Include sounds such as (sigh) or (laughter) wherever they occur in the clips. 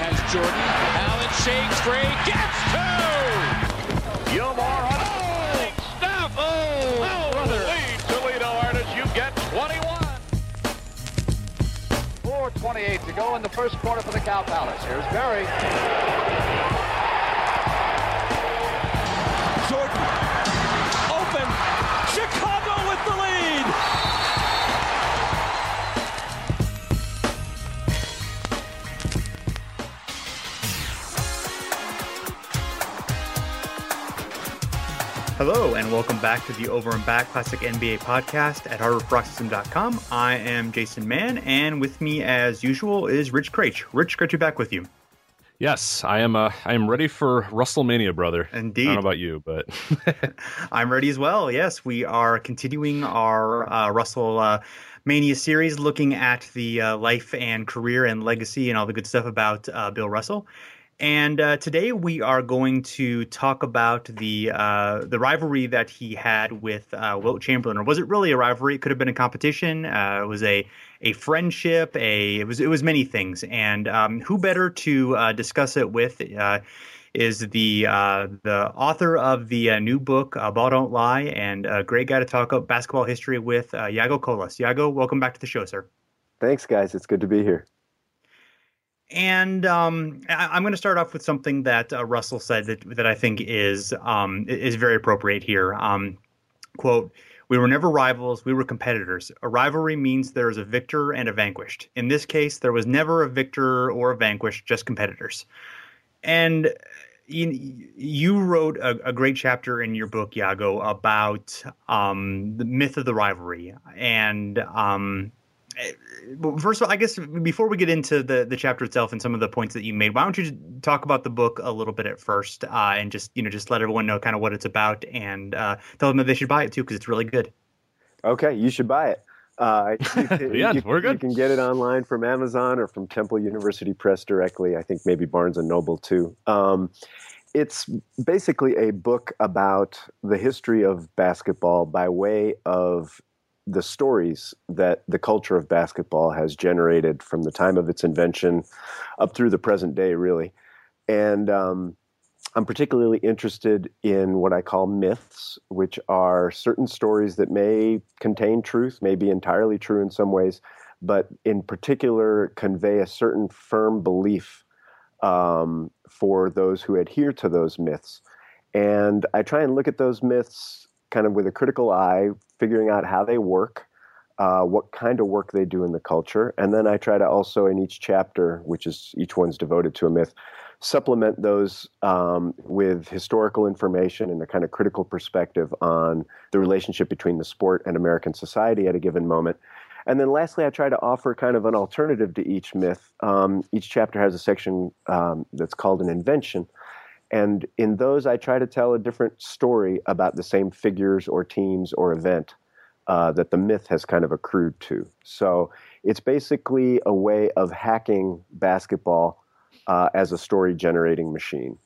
Has Jordan. Allen shakes free, gets two! Gilmore on Oh! Stop! Oh! Oh, brother! lead Toledo artists, you get 21. 4.28 to go in the first quarter for the Cow Palace. Here's Barry. Hello, and welcome back to the Over and Back Classic NBA podcast at HardwoodParoxysm.com. I am Jason Mann, and with me, as usual, is Rich Kraetsch. Rich, great to be back with you. Yes, I am. Uh, I am ready for WrestleMania, brother. Indeed. I don't know about you, but (laughs) (laughs) I'm ready as well. Yes, we are continuing our uh, Russell uh, Mania series, looking at the uh, life and career and legacy and all the good stuff about uh, Bill Russell. And uh, today we are going to talk about the uh, the rivalry that he had with uh, Wilt Chamberlain. Or was it really a rivalry? It could have been a competition. Uh, it was a a friendship. A it was it was many things. And um, who better to uh, discuss it with? Uh, is the the author of the new book "Ball Don't Lie" and a great guy to talk about basketball history with, Yago Colas. Yago, welcome back to the show, sir. Thanks, guys. It's good to be here. And um, I, am going to start off with something that uh, Russell said that that I think is um, is very appropriate here. Um, quote: "We were never rivals; we were competitors. A rivalry means there is a victor and a vanquished. In this case, there was never a victor or a vanquished, just competitors." And you, you wrote a, a, great chapter in your book, Yago, about um, the myth of the rivalry and um, first of all, I guess before we get into the the chapter itself and some of the points that you made, why don't you talk about the book a little bit at first, uh, and just you know just let everyone know kind of what it's about, and uh, tell them that they should buy it too because it's really good. Okay, you should buy it. Uh, (laughs) can, yeah, you, we're good. You can get it online from Amazon or from Temple University Press directly. I think maybe Barnes and Noble too. Um, it's basically a book about the history of basketball by way of the stories that the culture of basketball has generated from the time of its invention up through the present day, really. And um, I'm particularly interested in what I call myths, which are certain stories that may contain truth, may be entirely true in some ways, but in particular convey a certain firm belief um, for those who adhere to those myths. And I try and look at those myths kind of with a critical eye, figuring out how they work, uh, what kind of work they do in the culture, and then I try to also in each chapter, which is each one's devoted to a myth, supplement those um, with historical information and a kind of critical perspective on the relationship between the sport and American society at a given moment. And then lastly, I try to offer kind of an alternative to each myth. Um, each chapter has a section um, that's called an invention. And in those, I try to tell a different story about the same figures or teams or event uh, that the myth has kind of accrued to. So it's basically a way of hacking basketball uh, as a story generating machine.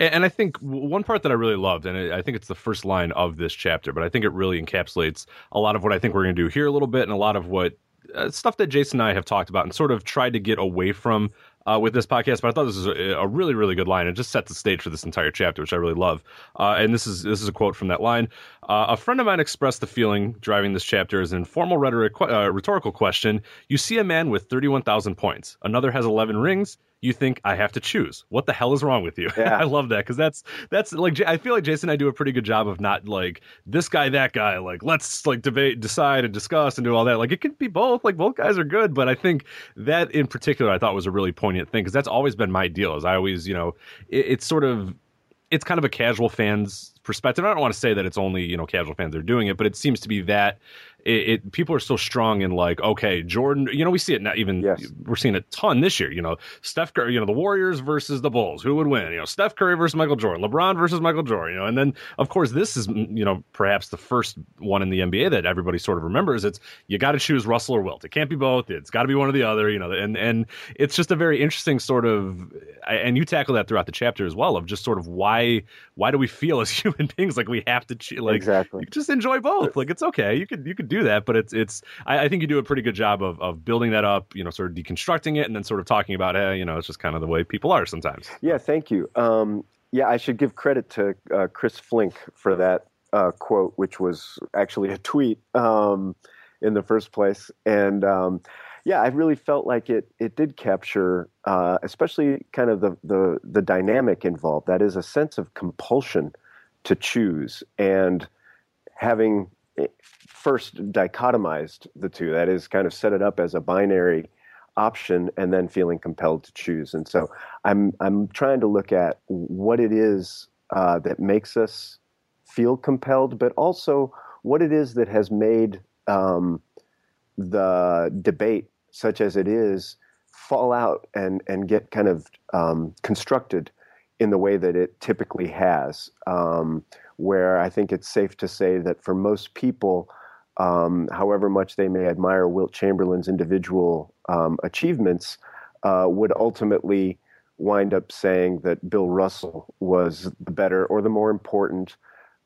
And, I think one part that I really loved, and I think it's the first line of this chapter, but I think it really encapsulates a lot of what I think we're going to do here a little bit and a lot of what uh, stuff that Jason and I have talked about and sort of tried to get away from uh, with this podcast. But I thought this was a, a, really, really good line. It just sets the stage for this entire chapter, which I really love. Uh, and this is this is a quote from that line. Uh, a friend of mine expressed the feeling driving this chapter as an informal rhetoric, uh, rhetorical question. You see a man with thirty-one thousand points. Another has eleven rings you think I have to choose. What the hell is wrong with you? (laughs) Yeah. I love that because that's that's like I feel like Jason and I do a pretty good job of not like this guy, that guy. Like let's like debate, decide, and discuss and do all that. Like it can be both. Like both guys are good, but I think that in particular I thought was a really poignant thing because that's always been my deal. Is I always you know it, it's sort of it's kind of a casual fans perspective. I don't want to say that it's only you know casual fans that are doing it, but it seems to be that it, it, people are so strong in like okay jordan you know we see it not even yes. we're seeing a ton this year you know steph curry you know the warriors versus the bulls who would win? You know steph curry versus michael jordan lebron versus michael jordan you know and then of course this is mm, you know perhaps the first one in the nba that everybody sort of remembers. It's you got to choose russell or wilt. It can't be both. It's got to be one or the other you know and and it's just a very interesting sort of and you tackle that throughout the chapter as well of just sort of why why do we feel as (laughs) human beings like we have to like exactly. just enjoy both. Like it's okay. You could you could do that, but it's it's I, I, think you do a pretty good job of of building that up, you know, sort of deconstructing it and then sort of talking about, hey, you know, it's just kind of the way people are sometimes. Yeah, thank you. Um, yeah, I should give credit to uh, Chris Flink for that uh, quote, which was actually a tweet um, in the first place, and. Um, yeah, I really felt like it. It did capture, uh, especially kind of the, the the dynamic involved. That is a sense of compulsion to choose, and having first dichotomized the two. That is, kind of set it up as a binary option, and then feeling compelled to choose. And so, I'm I'm trying to look at what it is uh, that makes us feel compelled, but also what it is that has made um, the debate, such as it is, fall out and and get kind of um, constructed in the way that it typically has. Um, where I think it's safe to say that for most people, um, however much they may admire Wilt Chamberlain's individual um, achievements, uh, would ultimately wind up saying that Bill Russell was the better or the more important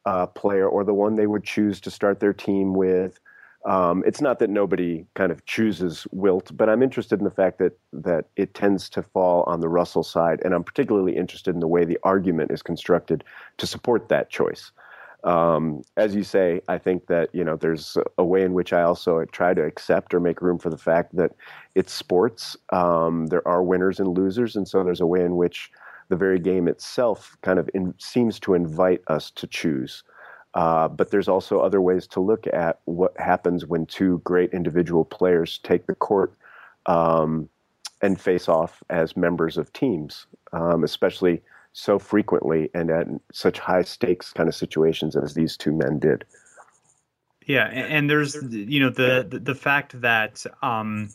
uh, player or the one they would choose to start their team with. Um, it's not that nobody kind of chooses Wilt, but I'm interested in the fact that that it tends to fall on the Russell side, and I'm particularly interested in the way the argument is constructed to support that choice. Um, as you say, I think that you know there's a way in which I also try to accept or make room for the fact that it's sports. Um, there are winners and losers, and so there's a way in which the very game itself kind of in, seems to invite us to choose. Uh, but there's also other ways to look at what happens when two great individual players take the court um, and face off as members of teams, um, especially so frequently and at such high stakes kind of situations as these two men did. Yeah, and there's you know the the, the fact that um,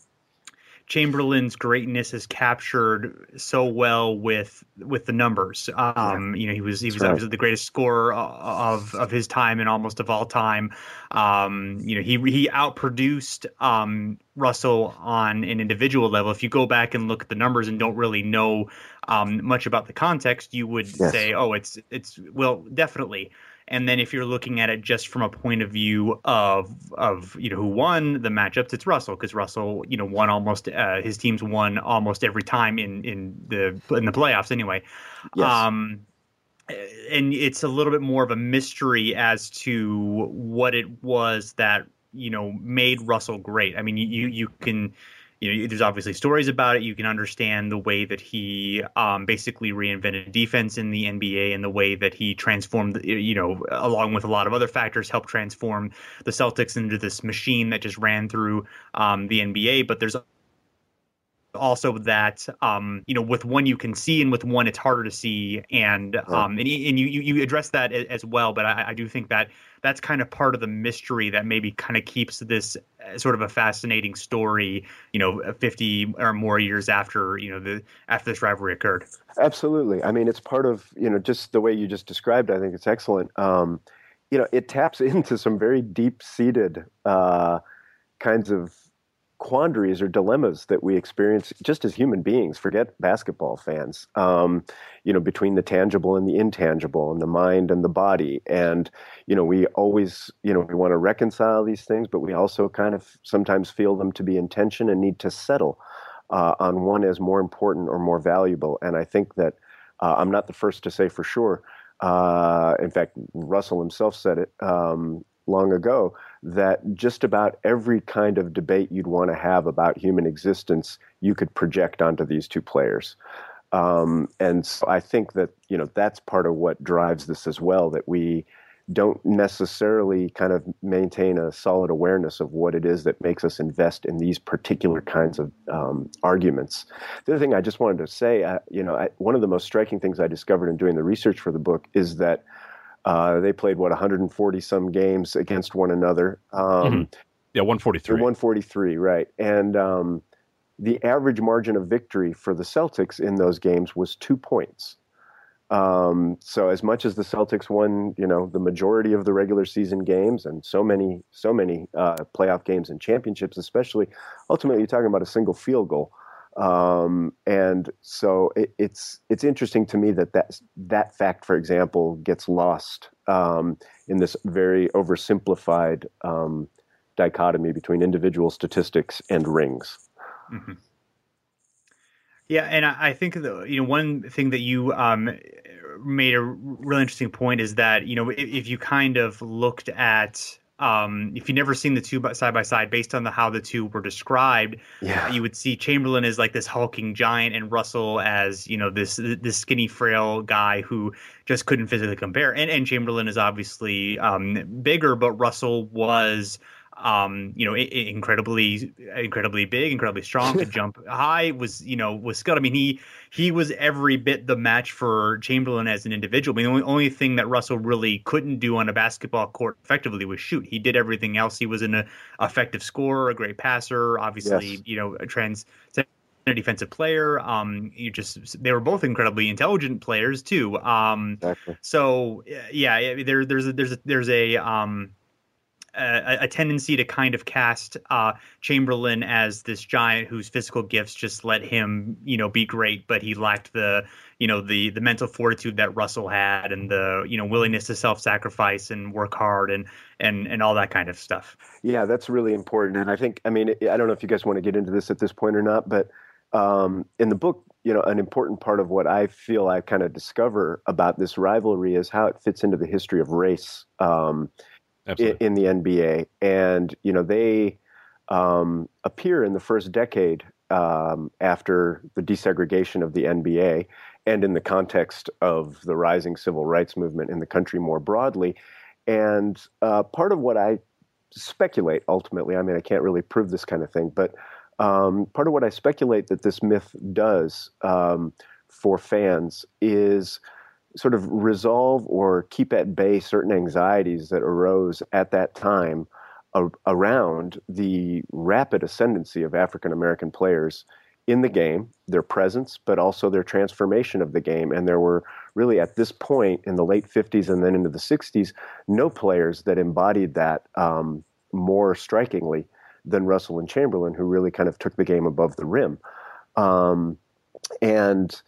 Chamberlain's greatness is captured so well with with the numbers. Um, you know, he was he was right. obviously the greatest scorer of of his time and almost of all time. Um, you know, he he outproduced um, Russell on an individual level. If you go back and look at the numbers and don't really know um, much about the context, you would yes. say, "Oh, it's it's well, definitely." And then if you're looking at it just from a point of view of of you know who won the matchups, it's Russell because Russell you know won almost uh, his teams won almost every time in in the in the playoffs anyway. Yes. Um, and it's a little bit more of a mystery as to what it was that you know made Russell great. I mean, you you can you know, there's obviously stories about it. You can understand the way that he um, basically reinvented defense in the NBA and the way that he transformed, you know, along with a lot of other factors, helped transform the Celtics into this machine that just ran through um, the NBA. But there's also that um, you know with one you can see and with one it's harder to see. And um, and, and you you address that as well but I, I do think that that's kind of part of the mystery that maybe kind of keeps this uh, sort of a fascinating story you know 50 or more years after you know the after this rivalry occurred. Absolutely. I mean it's part of you know just the way you just described i think it's excellent. Um, you know it taps (laughs) into some very deep seated uh, kinds of quandaries or dilemmas that we experience just as human beings. Forget basketball fans. Um, you know, between the tangible and the intangible, and the mind and the body, and you know, we always, you know, we want to reconcile these things, but we also kind of sometimes feel them to be in tension and need to settle uh, on one as more important or more valuable. And I think that uh, I'm not the first to say for sure. Uh, in fact, Russell himself said it um, long ago that just about every kind of debate you'd want to have about human existence, you could project onto these two players. Um, and so I think that you know that's part of what drives this as well. That we don't necessarily kind of maintain a solid awareness of what it is that makes us invest in these particular kinds of um, arguments. The other thing I just wanted to say, uh, you know, I, one of the most striking things I discovered in doing the research for the book is that uh, they played what 140 some games against one another. Um, mm-hmm. Yeah, 143. 143, right? And um, the average margin of victory for the Celtics in those games was two points. Um, so as much as the Celtics won, you know, the majority of the regular season games and so many, so many uh, playoff games and championships, especially, ultimately you're talking about a single field goal. Um, and so it, it's it's interesting to me that that that fact, for example, gets lost um, in this very oversimplified um, dichotomy between individual statistics and rings. Mm-hmm. Yeah, and I, I think the, you know one thing that you um, made a really interesting point is that you know if, if you kind of looked at um, if you've never seen the two side by side, based on the how the two were described, yeah. you would see Chamberlain as like this hulking giant, and Russell as you know this this skinny, frail guy who just couldn't physically compare. And and Chamberlain is obviously um, bigger, but Russell was um, you know, incredibly, incredibly big, incredibly strong, could (laughs) jump high, was, you know, was skilled. I mean, he, he was every bit the match for Chamberlain as an individual. I mean, the only, only thing that Russell really couldn't do on a basketball court effectively was shoot. He did everything else. He was an effective scorer, a great passer, obviously, yes. you know, a trans, a defensive player. Um, you just they were both incredibly intelligent players too. Um, exactly. so yeah, there, there's a, there's a, there's a um, a, a, tendency to kind of cast uh, Chamberlain as this giant whose physical gifts just let him, you know, be great, but he lacked the, you know, the the mental fortitude that Russell had, and the, you know, willingness to self-sacrifice and work hard, and and and all that kind of stuff. Yeah, that's really important, and I think, I mean, I don't know if you guys want to get into this at this point or not, but um, in the book, you know, an important part of what I feel I kind of discover about this rivalry is how it fits into the history of race. Um, in, in, the NBA, and you know they um, appear in the first decade um, after the desegregation of the NBA, and in the context of the rising civil rights movement in the country more broadly. And uh, part of what I speculate ultimately, I mean, I can't really prove this kind of thing, but um, part of what I speculate that this myth does um, for fans is sort of resolve or keep at bay certain anxieties that arose at that time a- around the rapid ascendancy of African American players in the game, their presence, but also their transformation of the game. And there were really, at this point in the late 50s and then into the 60s, no players that embodied that um, more strikingly than Russell and Chamberlain, who really kind of took the game above the rim. Um, and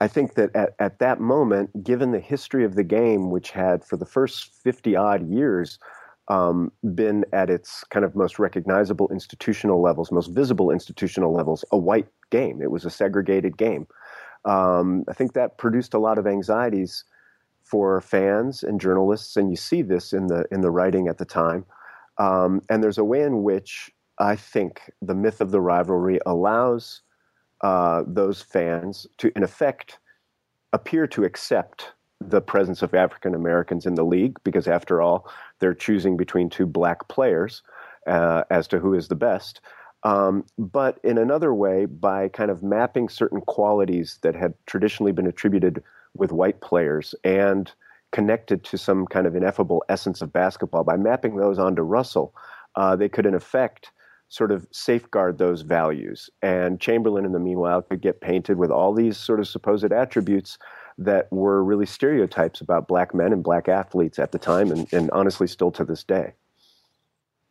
I think that at, at that moment, given the history of the game, which had for the first 50 odd years um, been at its kind of most recognizable institutional levels, most visible institutional levels, a white game. It was a segregated game. Um, I think that produced a lot of anxieties for fans and journalists, and you see this in the in the writing at the time. Um, and there's a way in which I think the myth of the rivalry allows uh, those fans to, in effect, appear to accept the presence of African Americans in the league because, after all, they're choosing between two black players uh, as to who is the best. Um, but in another way, by kind of mapping certain qualities that had traditionally been attributed with white players and connected to some kind of ineffable essence of basketball, by mapping those onto Russell, uh, they could in effect sort of safeguard those values. And Chamberlain, in the meanwhile, could get painted with all these sort of supposed attributes that were really stereotypes about black men and black athletes at the time, and, and honestly still to this day.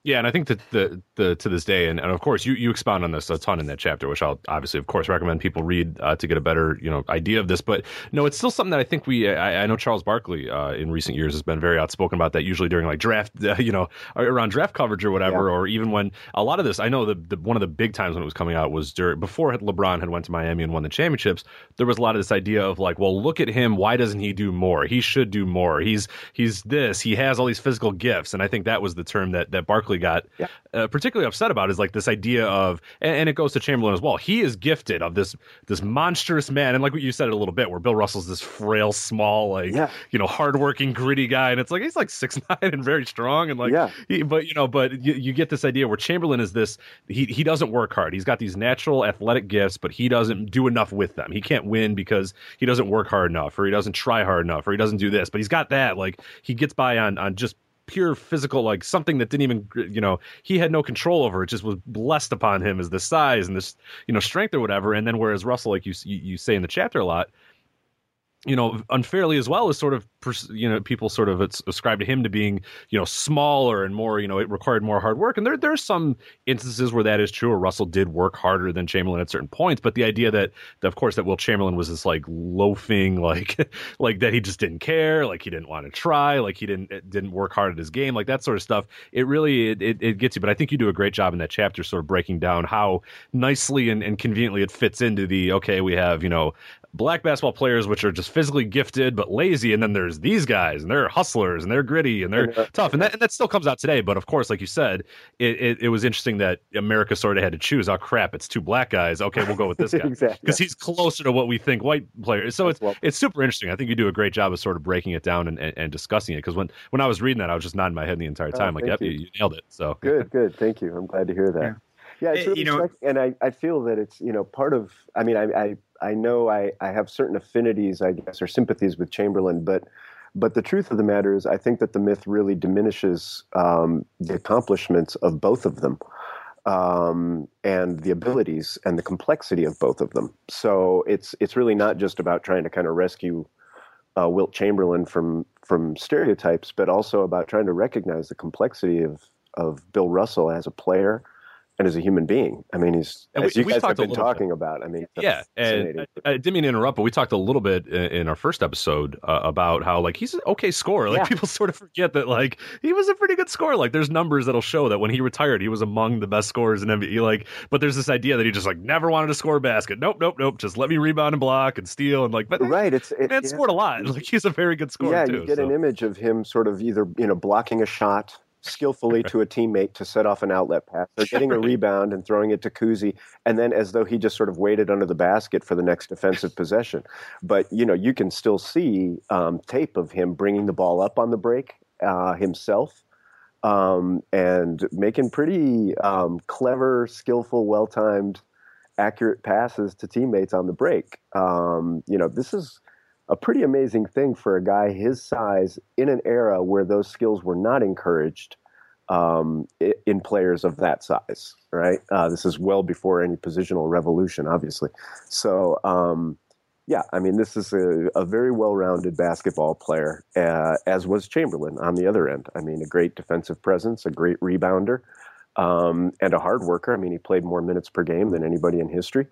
Yeah, and I think that the the to this day, and, and of course you you expound on this a ton in that chapter, which I'll obviously of course recommend people read uh, to get a better you know idea of this. But no, it's still something that I think we I, I know Charles Barkley uh, in recent years has been very outspoken about that. Usually during like draft, uh, (laughs) you know, around draft coverage or whatever, yeah. or even when a lot of this. I know the, the one of the big times when it was coming out was during before LeBron had went to Miami and won the championships. There was a lot of this idea of like, well, look at him. Why doesn't he do more? He should do more. He's he's this. He has all these physical gifts, and I think that was the term that that Barkley got. Yeah uh, particularly upset about is like this idea of, and, and, it goes to Chamberlain as well. He is gifted of this this monstrous man, and like what you said it a little bit, where Bill Russell's this frail, small, like yeah. you know, hardworking, gritty guy, and it's like he's like six (laughs) nine and very strong, and like, yeah. He, but you know, but you, you get this idea where Chamberlain is this. He he doesn't work hard. He's got these natural athletic gifts, but he doesn't do enough with them. He can't win because he doesn't work hard enough, or he doesn't try hard enough, or he doesn't do this. But he's got that. Like he gets by on on just pure physical, like something that didn't even, you know, he had no control over. It just was blessed upon him as the size and this, you know, strength or whatever. And then whereas Russell, like you you say in the chapter a lot, you know, unfairly as well as sort of, you know, people sort of ascribe to him to being, you know, smaller and more, you know, it required more hard work. And there, there are some instances where that is true, where Russell did work harder than Chamberlain at certain points. But the idea that, of course, that Will Chamberlain was this like loafing, like, (laughs) like that he just didn't care, like he didn't want to try, like he didn't, didn't work hard at his game, like that sort of stuff. It really, it, it, it gets you. But I think you do a great job in that chapter, sort of breaking down how nicely and, and conveniently it fits into the, okay, we have, you know, black basketball players which are just physically gifted but lazy and then there's these guys and they're hustlers and they're gritty and they're tough and that, and that still comes out today but of course like you said it, it, it, was interesting that america sort of had to choose oh crap it's two black guys okay we'll go with this (laughs) guy because exactly. he's closer to what we think white players so it's well, it's super interesting i think you do a great job of sort of breaking it down and, and, and discussing it because when when i was reading that i was just nodding my head the entire oh, time oh, like yep you. you. nailed it so (laughs) good good thank you i'm glad to hear that yeah. Yeah, it's eh, really you know, and I, I feel that it's you know part of. I mean, I, I I know I, I have certain affinities, I guess, or sympathies with Chamberlain, but but the truth of the matter is, I think that the myth really diminishes um, the accomplishments of both of them, um, and the abilities and the complexity of both of them. So it's it's really not just about trying to kind of rescue uh, Wilt Chamberlain from from stereotypes, but also about trying to recognize the complexity of of Bill Russell as a player and as a human being. I mean, he's and as we, you guys have been talking bit. about. I mean, yeah, and I, I, didn't mean to interrupt, but we talked a little bit in, in our first episode uh, about how like he's an okay scorer. Like yeah. people (laughs) sort of forget that like he was a pretty good scorer. Like there's numbers that'll show that when he retired, he was among the best scorers in NBA. Like, but there's this idea that he just like never wanted to score a basket. Nope, nope, nope. Just let me rebound and block and steal and like. But right, it's it, man yeah. scored a lot. (laughs) Like he's a very good scorer. Yeah, too, you get so. an image of him sort of either you know blocking a shot skillfully to a teammate to set off an outlet pass or getting a (laughs) rebound and throwing it to Cousy, and then as though he just sort of waited under the basket for the next defensive possession. But you know, you can still see um, tape of him bringing the ball up on the break uh, himself. Um, and making pretty um, clever, skillful, well-timed, accurate passes to teammates on the break. Um, you know, this is a pretty amazing thing for a guy his size in an era where those skills were not encouraged um, in players of that size, right? Uh, this is well before any positional revolution, obviously. So, um, yeah, I mean, this is a, a very well rounded basketball player, uh, as was Chamberlain on the other end. I mean, a great defensive presence, a great rebounder, um, and a hard worker. I mean, he played more minutes per game than anybody in history.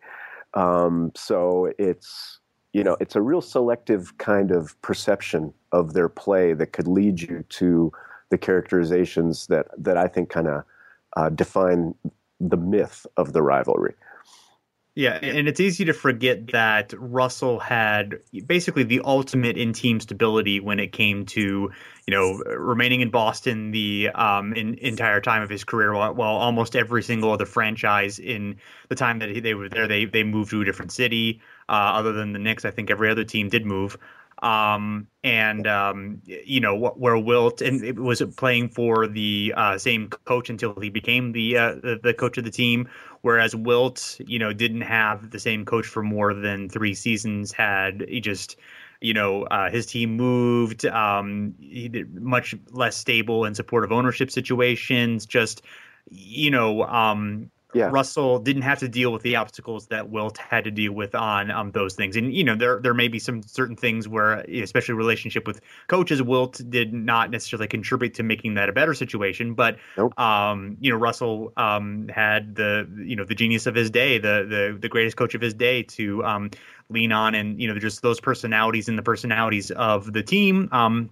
Um, so it's you know, it's a real selective kind of perception of their play that could lead you to the characterizations that that I think kind of uh, define the myth of the rivalry. Yeah, and it's easy to forget that Russell had basically the ultimate in team stability when it came to, you know, remaining in Boston the um, in, entire time of his career, while, while, almost every single other franchise in the time that they were there, they they moved to a different city. Uh, other than the Knicks, I think every other team did move. Um, and um, you know where Wilt and it was playing for the uh, same coach until he became the, uh, the, the coach of the team. Whereas Wilt, you know, didn't have the same coach for more than three seasons. Had he just you know, uh, his team moved, um, much less stable and supportive ownership situations. Just, you know, um, yeah. Russell didn't have to deal with the obstacles that Wilt had to deal with on um, those things. And you know, there there may be some certain things where, especially relationship with coaches, Wilt did not necessarily contribute to making that a better situation. But nope. um, you know, Russell um, had the you know the genius of his day, the the the greatest coach of his day to um, lean on, and you know, just those personalities and the personalities of the team um,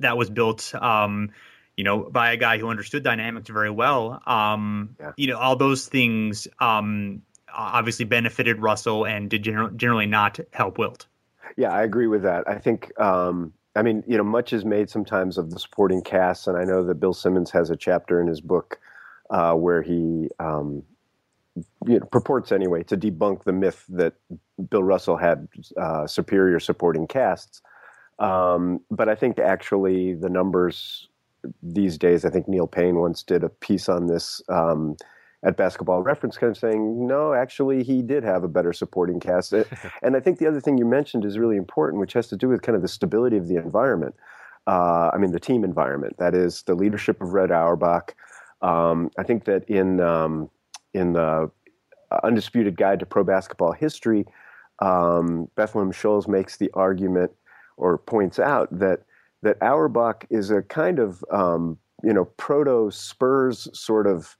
that was built. Um, you know, by a guy who understood dynamics very well. Um, yeah. You know, all those things um, obviously benefited Russell and did gener- generally not help Wilt. Yeah, I agree with that. I think, um, I mean, you know, much is made sometimes of the supporting cast, and I know that Bill Simmons has a chapter in his book uh, where he um, you know, purports anyway to debunk the myth that Bill Russell had uh, superior supporting casts. Um, but I think actually the numbers these days, I think Neil Paine once did a piece on this um, at Basketball Reference, kind of saying, no, actually, he did have a better supporting cast. (laughs) and I think the other thing you mentioned is really important, which has to do with kind of the stability of the environment. Uh, I mean, the team environment. That is the leadership of Red Auerbach. Um, I think that in um, in the Undisputed Guide to Pro Basketball History, um, Bethlehem Shoals makes the argument or points out that that Auerbach is a kind of um, you know proto Spurs sort of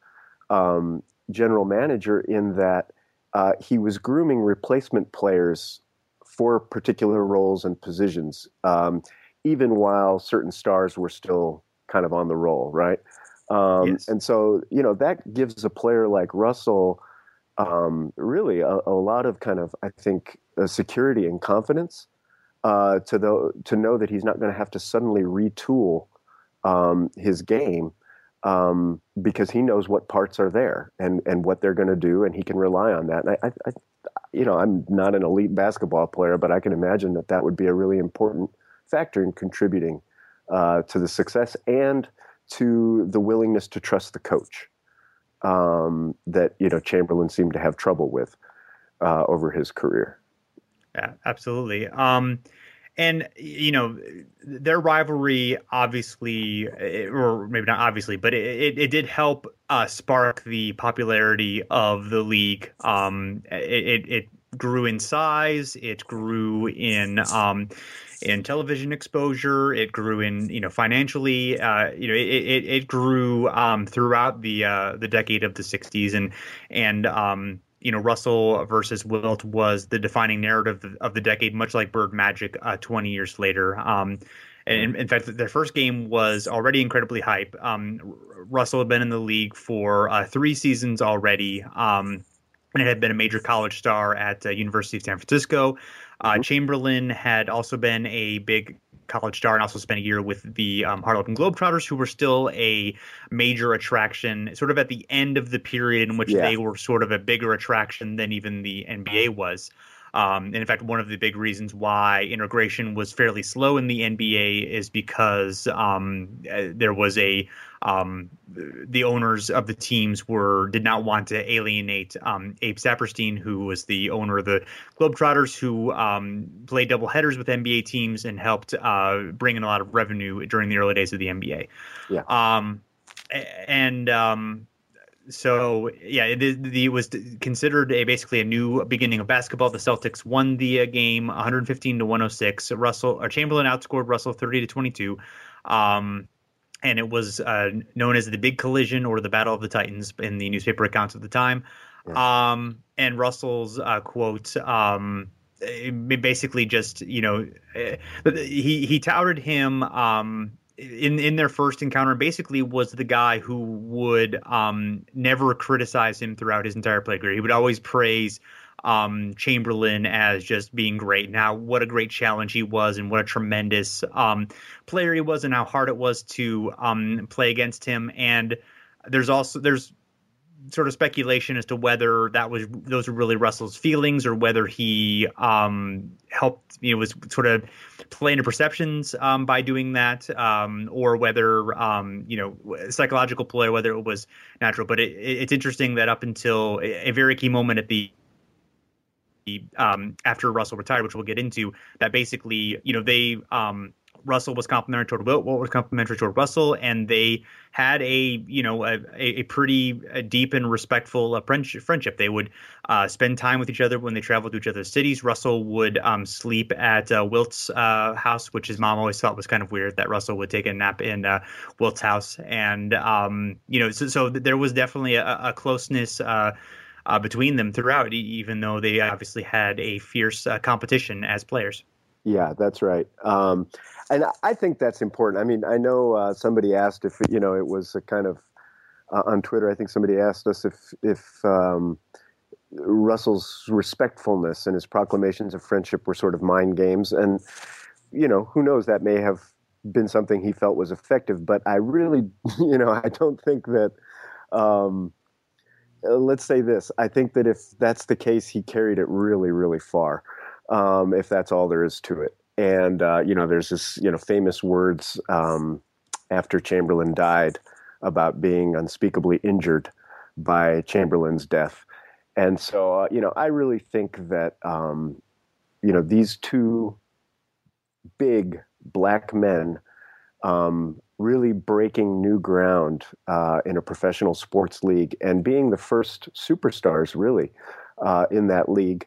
um, general manager in that uh, he was grooming replacement players for particular roles and positions, um, even while certain stars were still kind of on the roll, right? Um, yes. And so you know that gives a player like Russell um, really a, a, lot of kind of I think security and confidence uh, to the to know that he's not going to have to suddenly retool um, his game um, because he knows what parts are there and and what they're going to do, and he can rely on that. And I, I, you know, I'm not an elite basketball player, but I can imagine that that would be a really important factor in contributing uh, to the success and to the willingness to trust the coach um, that you know Chamberlain seemed to have trouble with uh, over his career. Yeah, absolutely. Um, and you know their rivalry obviously or maybe not obviously but it, it, did help uh, spark the popularity of the league um, it, it grew in size it grew in um, in television exposure it grew in you know financially uh, you know it, it, it grew um, throughout the uh, the decade of the 60s and and um, you know, Russell versus Wilt was the defining narrative of the decade, much like Bird Magic uh, 20 years later. Um, and in, fact, their first game was already incredibly hype. Um, Russell had been in the league for uh, three seasons already, um, and had been a major college star at uh, University of San Francisco. Uh, mm-hmm. Chamberlain had also been a big college star and also spent a year with the um, Harlem Globetrotters, who were still a major attraction, sort of at the end of the period in which yeah. they were sort of a bigger attraction than even the NBA was. Um, and in fact, one of the big reasons why integration was fairly slow in the NBA is because um, uh, there was a um, the owners of the teams were did not want to alienate um, Abe Saperstein, who was the owner of the Globetrotters, who um, played double headers with NBA teams and helped uh, bring in a lot of revenue during the early days of the NBA. Yeah. Um, and um, so yeah, it, it, was considered a basically a new beginning of basketball. The Celtics won the uh, game 115 to 106. Russell or Chamberlain outscored Russell 30 to 22. Um, and it was uh, known as the Big Collision or the Battle of the Titans in the newspaper accounts at the time. Yeah. Um, and Russell's uh, quote um, basically just you know eh, he he touted him um, in in their first encounter basically was the guy who would um, never criticize him throughout his entire play career. He would always praise um, Chamberlain as just being great. Now, what a great challenge he was, and what a tremendous um, player he was, and how hard it was to um, play against him. And there's also there's sort of speculation as to whether that was those were really Russell's feelings or whether he um, helped you know was sort of playing into perceptions um, by doing that um, or whether um, you know psychological play whether it was natural. But it, it's interesting that up until a, a very key moment at the um, after Russell retired, which we'll get into, that basically, you know, they um, Russell was complimentary toward Wilt, Wilt was complimentary toward Russell, and they had a you know a, a pretty a deep and respectful uh, friendship. They would uh, spend time with each other when they traveled to each other's cities. Russell would um, sleep at uh, Wilt's uh, house, which his mom always thought was kind of weird that Russell would take a nap in uh, Wilt's house, and um, you know so, so there was definitely a, a closeness. Uh, between them throughout, even though they obviously had a fierce competition as players. Yeah, that's right. Um, and I think that's important. I mean, I know uh, somebody asked if you know it was a kind of uh, on Twitter. I think somebody asked us if if um, Russell's respectfulness and his proclamations of friendship were sort of mind games, and you know, who knows? That may have been something he felt was effective, but I really, (laughs) you know, I don't think that. Um, uh, let's say this: I think that if that's the case, he carried it really, really far. Um, if that's all there is to it, and uh, you know, there's this you know famous words um, after Chamberlain died about being unspeakably injured by Chamberlain's death, and so uh, you know, I really think that um, you know these two big black men um, really breaking new ground uh, in a professional sports league and being the first superstars really uh, in that league.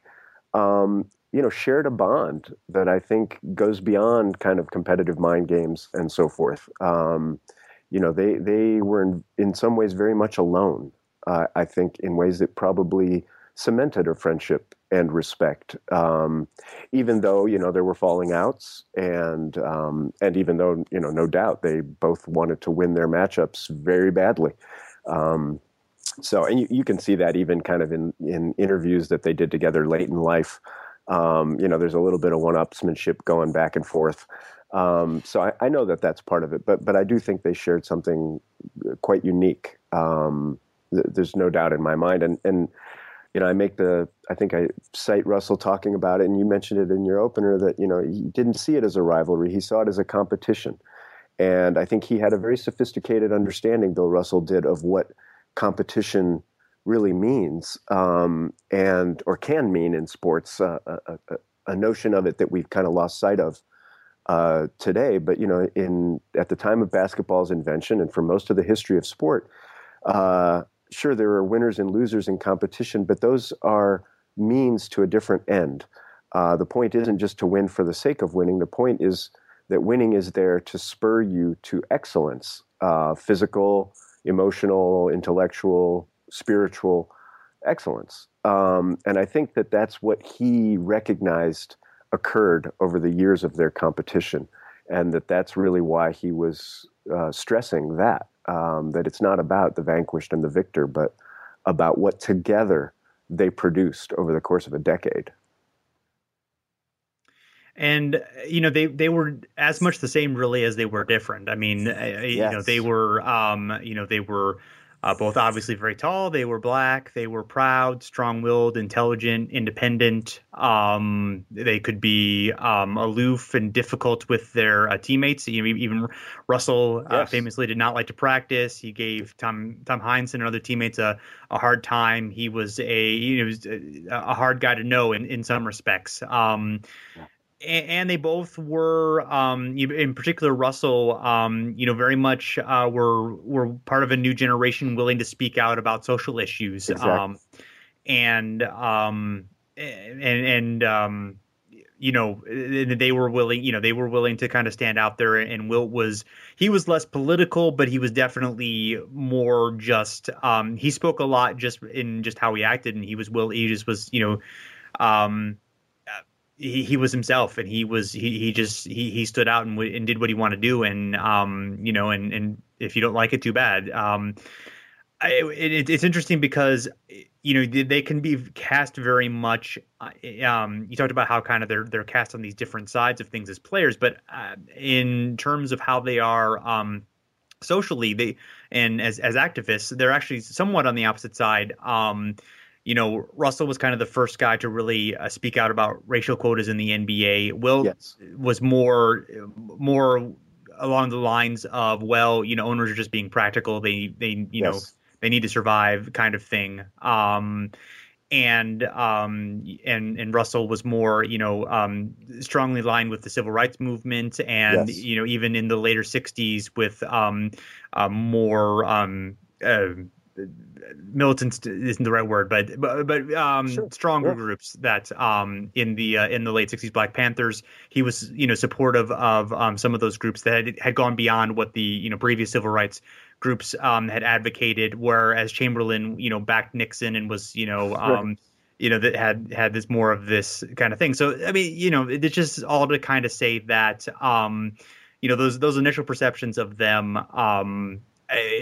Um, you know, shared a bond that I think goes beyond kind of competitive mind games and so forth. Um, you know, they they were in, in some ways very much alone. Uh, I think in ways that probably cemented a friendship and respect. Um, even though you know there were falling outs, and um, and even though you know no doubt they both wanted to win their matchups very badly. Um, so and you, you can see that even kind of in in interviews that they did together late in life. Um, you know, there's a little bit of one-upsmanship going back and forth. Um, so I, I, know that that's part of it, but but I do think they shared something quite unique. Um, th- there's no doubt in my mind, and and you know, I make the, I think I cite Russell talking about it, and you mentioned it in your opener that, you know, he didn't see it as a rivalry, he saw it as a competition. And I think he had a very sophisticated understanding, Bill Russell did, of what competition really means um, and, or can mean in sports, uh, a, a, a, notion of it that we've kind of lost sight of. Uh, today, but you know, in at the time of basketball's invention, and for most of the history of sport, uh, sure there are winners and losers in competition, but those are means to a different end. Uh, the point isn't just to win for the sake of winning. The point is that winning is there to spur you to excellence, uh, physical, emotional, intellectual, spiritual excellence. Um, and I think that that's what he recognized occurred over the years of their competition, and that that's really why he was uh, stressing that um, that it's not about the vanquished and the victor, but about what together they produced over the course of a decade. And you know they they were as much the same really as they were different. I mean, yes. you know they were um, you know they were uh, both obviously very tall. They were black. They were proud, strong-willed, intelligent, independent. Um, they could be um, aloof and difficult with their uh, teammates. You know, even Russell uh, yes. famously did not like to practice. He gave Tom Tom Heinsohn and other teammates a, a hard time. He was a you know, a hard guy to know in in some respects. Um, yeah and they both were, um, in particular, Russell, um, you know, very much uh, were were part of a new generation willing to speak out about social issues, exactly. um, and um, and and um, you know, they were willing, you know, they were willing to kind of stand out there. And Wilt was he was less political, but he was definitely more just. Um, he spoke a lot just in just how he acted, and he was will he just was, you know. Um, he, he was himself and he was he, he just he, he stood out and, w- and did what he wanted to do. And um you know and and if you don't like it too bad. Um I, it, it's interesting because you know they, can be cast very much uh, um you talked about how kind of they're they're cast on these different sides of things as players but uh, in terms of how they are um socially they and as as activists they're actually somewhat on the opposite side. Um you know russell was kind of the first guy to really uh, speak out about racial quotas in the nba will yes. was more more along the lines of well you know owners are just being practical they they you yes. know they need to survive kind of thing um and um, and and Russell was more, you know, um, strongly aligned with the civil rights movement, and yes. you know, even in the later '60s with um, uh, more um, uh, militant isn't the right word, but but, but um, sure. stronger yeah. groups that um, in the uh, in the late '60s, Black Panthers, he was you know supportive of um, some of those groups that had, had gone beyond what the you know previous civil rights groups um, had advocated, whereas Chamberlain, you know, backed Nixon and was, you know, um, you know, that had had this more of this kind of thing. So I mean, you know, it's just all to kind of say that, um, you know, those those initial perceptions of them um,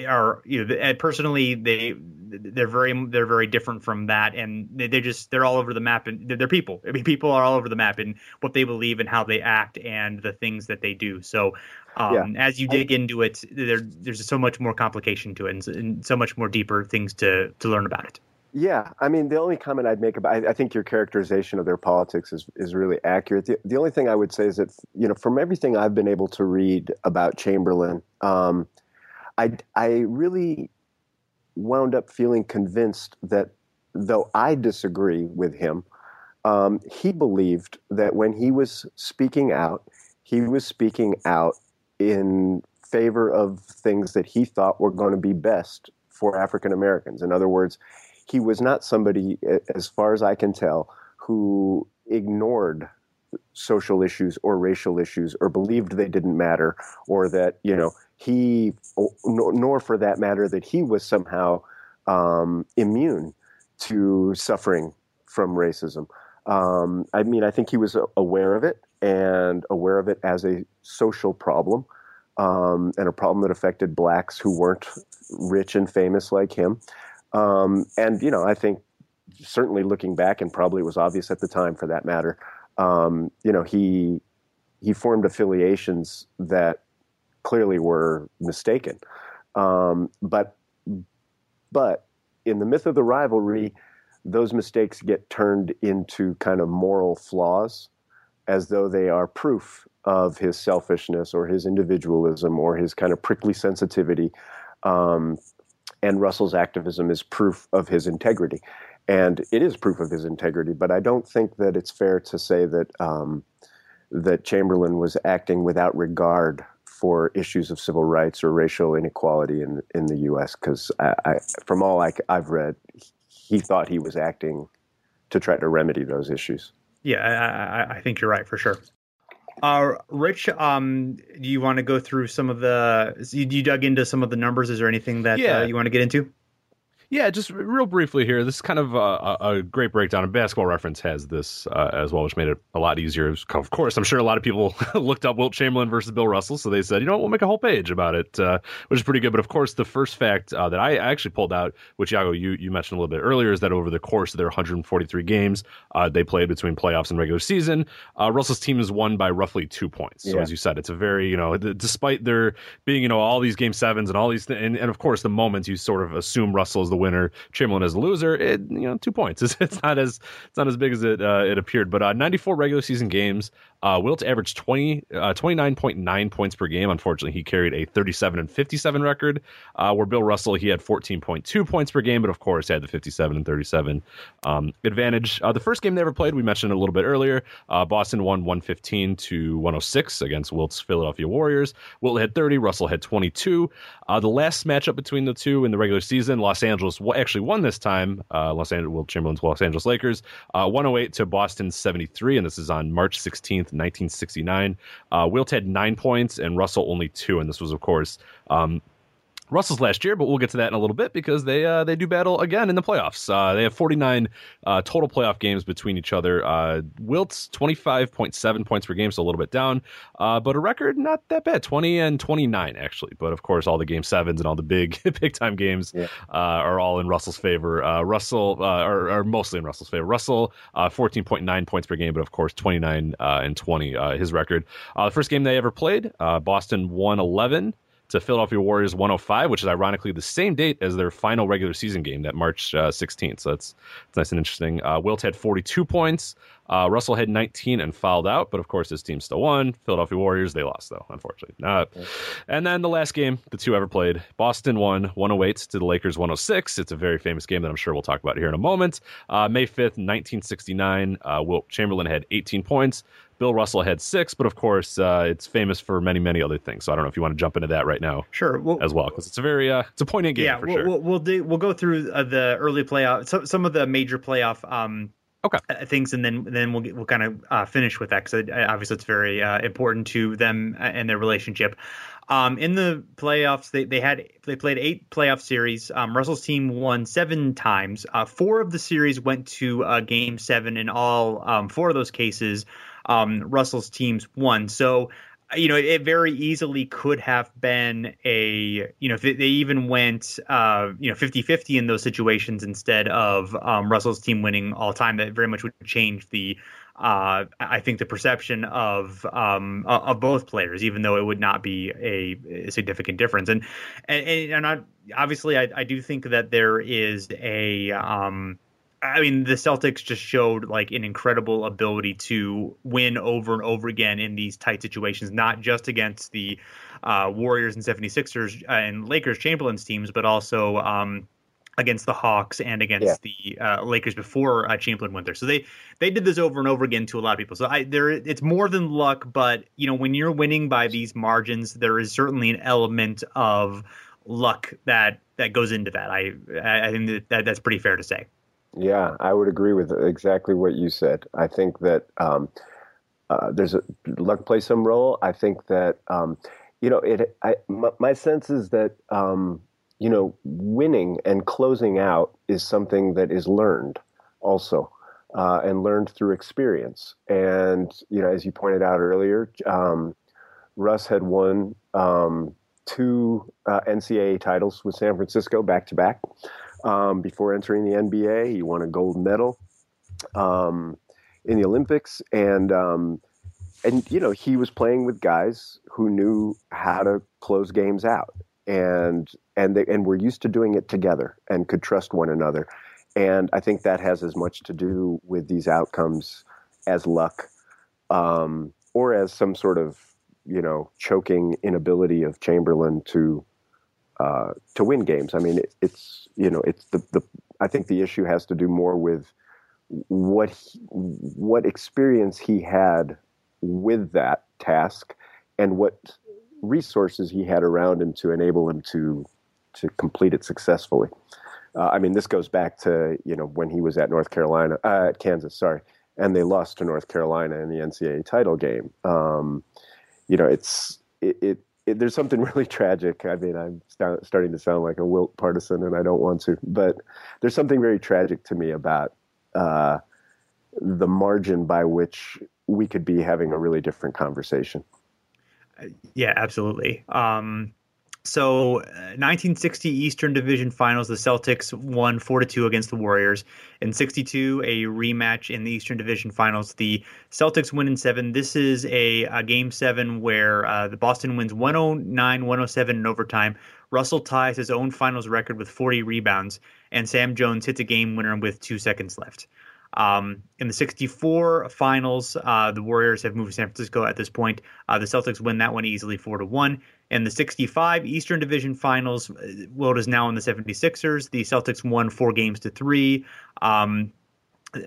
are, you know, personally they they're very they're very different from that, and they, they're just they're all over the map, and they're, they're people. I mean, people are all over the map in what they believe and how they act and the things that they do. So um, yeah. As you dig I, into it, there, there's so much more complication to it, and, and, so much more deeper things to to learn about it. Yeah, I mean, the only comment I'd make about I, I think your characterization of their politics is is really accurate. The, the only thing I would say is that you know, from everything I've been able to read about Chamberlain, um, I I really wound up feeling convinced that though I disagree with him, um, he believed that when he was speaking out, he was speaking out in favor of things that he thought were going to be best for African Americans. In other words, he was not somebody, as far as I can tell, who ignored social issues or racial issues or believed they didn't matter or that, you know, he, nor for that matter, that he was somehow um, immune to suffering from racism. Um, I mean, I think he was aware of it and aware of it as a social problem um, and a problem that affected blacks who weren't rich and famous like him. Um, and, you know, I think certainly looking back, and probably it was obvious at the time for that matter, um, you know, he, he formed affiliations that clearly were mistaken. Um, but, but in the myth of the rivalry, those mistakes get turned into kind of moral flaws as though they are proof of his selfishness or his individualism or his kind of prickly sensitivity. Um, and Russell's activism is proof of his integrity. And it is proof of his integrity, but I don't think that it's fair to say that um, that Chamberlain was acting without regard for issues of civil rights or racial inequality in in the U.S. Because from all I, have read, he thought he was acting to try to remedy those issues. Yeah, I, I think you're right for sure. Uh, Rich, um, do you want to go through some of the? You, you dug into some of the numbers. Is there anything that yeah. uh, you want to get into? Yeah, just real briefly here. This is kind of a, a great breakdown. And Basketball Reference has this uh, as well, which made it a lot easier. Of course, I'm sure a lot of people (laughs) looked up Wilt Chamberlain versus Bill Russell, so they said, you know what, we'll make a whole page about it, uh, which is pretty good. But of course, the first fact uh, that I actually pulled out, which Yago you you mentioned a little bit earlier, is that over the course of their 143 games uh, they played between playoffs and regular season, uh, Russell's team has won by roughly two points. So yeah. as you said, it's a very you know, despite there being you know all these game sevens and all these, th- and, and of course the moments you sort of assume Russell is the winner, Chamberlain as a loser, it you know two points. It's, (laughs) it's not as it's not as big as it uh, it appeared. But uh, 94 regular season games. Uh, Wilt averaged 20 uh, 29.9 points per game. Unfortunately, he carried a 37 and 57 record. Uh, where Bill Russell he had 14.2 points per game, but of course had the 57 and 37 um, advantage. Uh, the first game they ever played, we mentioned a little bit earlier. Uh, Boston won 115 to 106 against Wilt's Philadelphia Warriors. Wilt had 30. Russell had 22. Uh, the last matchup between the two in the regular season, Los Angeles actually won this time. Los Angeles, Wilt Chamberlain's Los Angeles Lakers, uh, 108 to Boston 73, and this is on March 16th, 1969. Uh, Wilt had nine points and Russell only two, and this was, of course, um, Russell's last year, but we'll get to that in a little bit because they uh, they do battle again in the playoffs. Uh, they have 49 uh, total playoff games between each other. Uh, Wilt's 25.7 points per game, so a little bit down, uh, but a record not that bad, 20 and 29 actually. But of course, all the game sevens and all the big (laughs) big time games yeah. Uh, are all in Russell's favor. Russell are, are, mostly in Russell's favor. Russell 14.9 points per game, but of course 29 and 20 his record. the first game they ever played, Boston won 11 to Philadelphia Warriors 105, which is ironically the same date as their final regular season game, that March uh, 16th. So that's, that's nice and interesting. Uh, Wilt had 42 points. Uh, Russell had 19 and fouled out, but of course his team still won. Philadelphia Warriors, they lost though, unfortunately. Not. And then the last game the two ever played, Boston won 108 to the Lakers 106. It's a very famous game that I'm sure we'll talk about here in a moment. Uh, May 5th, 1969, uh, Wilt Chamberlain had 18 points. Bill Russell had six, but of course, uh, it's famous for many, many other things. So I don't know if you want to jump into that right now, sure, well, as well, because it's a very, uh, it's a poignant game yeah, for we'll, sure. We'll we'll, do, we'll go through uh, the early playoff, some some of the major playoff um, okay uh, things, and then then we'll get, we'll kind of uh, finish with that because obviously it's very uh, important to them and their relationship. Um, in the playoffs, they, they had they played eight playoff series. Um, Russell's team won seven times. Uh, four of the series went to uh, Game Seven. In all, um, four of those cases, um, Russell's teams won. So, you know, it very easily could have been a, you know, if they even went, uh, you know, 50 50 in those situations instead of um, Russell's team winning all time, that very much would change the, uh, I think the perception of um, of both players, even though it would not be a, a significant difference, and and, and I, obviously I, I do think that there is a um, I mean, the Celtics just showed like an incredible ability to win over and over again in these tight situations, not just against the uh, Warriors and 76ers and Lakers Chamberlain's teams, but also um, against the Hawks and against yeah. the uh, Lakers before uh, Chamberlain went there. So they they did this over and over again to a lot of people. So I there it's more than luck, but you know when you're winning by these margins, there is certainly an element of luck that that goes into that. I I think that that's pretty fair to say. Yeah, I would agree with exactly what you said. I think that um, uh, there's a luck plays some role. I think that um, you know it. I, my, my sense is that um, you know winning and closing out is something that is learned also. Uh, and learned through experience. And you know, as you pointed out earlier, um, Russ had won um, two uh, NCAA titles with San Francisco back to back. Um, before entering the NBA, he won a gold medal um, in the Olympics, and um, and you know he was playing with guys who knew how to close games out, and and they, and were used to doing it together and could trust one another, and I think that has as much to do with these outcomes as luck, um, or as some sort of you know choking inability of Chamberlain to uh, to win games. I mean, it, it's you know, it's the the. I think the issue has to do more with what he, what experience he had with that task, and what resources he had around him to enable him to to complete it successfully. Uh, I mean, this goes back to you know when he was at North Carolina, uh, at Kansas, sorry, and they lost to North Carolina in the NCAA title game. Um, you know, it's it, it it, there's something (laughs) really tragic. I mean, I'm st- starting to sound like a Wilt partisan, and I don't want to, but there's something very tragic to me about uh, the margin by which we could be having a really different conversation. Yeah, absolutely. Um, so, uh, 1960 Eastern Division Finals, the Celtics won 4 to 2 against the Warriors. In 62, a rematch in the Eastern Division Finals, the Celtics win in 7. This is a, a game 7 where uh, the Boston wins 109 107 in overtime. Russell ties his own finals record with 40 rebounds, and Sam Jones hits a game winner with two seconds left. Um, in the 64 finals, uh, the Warriors have moved to San Francisco at this point. Uh, the Celtics win that one easily 4 to 1. In the 65 Eastern Division Finals, uh, Wilt is now in the 76ers. The Celtics won four games to three. Um,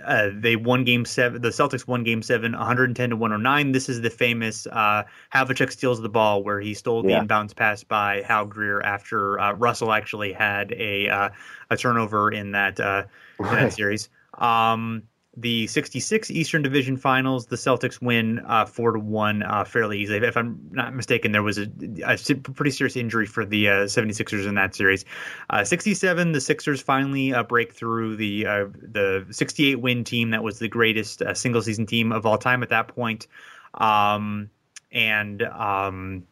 uh, they won game seven. The Celtics won game seven, 110 to 109. This is the famous uh, Havlicek steals the ball where he stole the yeah. inbounds pass by Hal Greer after uh, Russell actually had a uh, a turnover in that uh, in that series. Um, the 66 Eastern Division Finals, the Celtics win uh, four to one uh, fairly easily. If I'm not mistaken, there was a, a pretty serious injury for the uh, 76ers in that series. Uh, 67, the Sixers finally uh, break through the uh, the 68 win team that was the greatest single season team of all time at that point. Um, and um,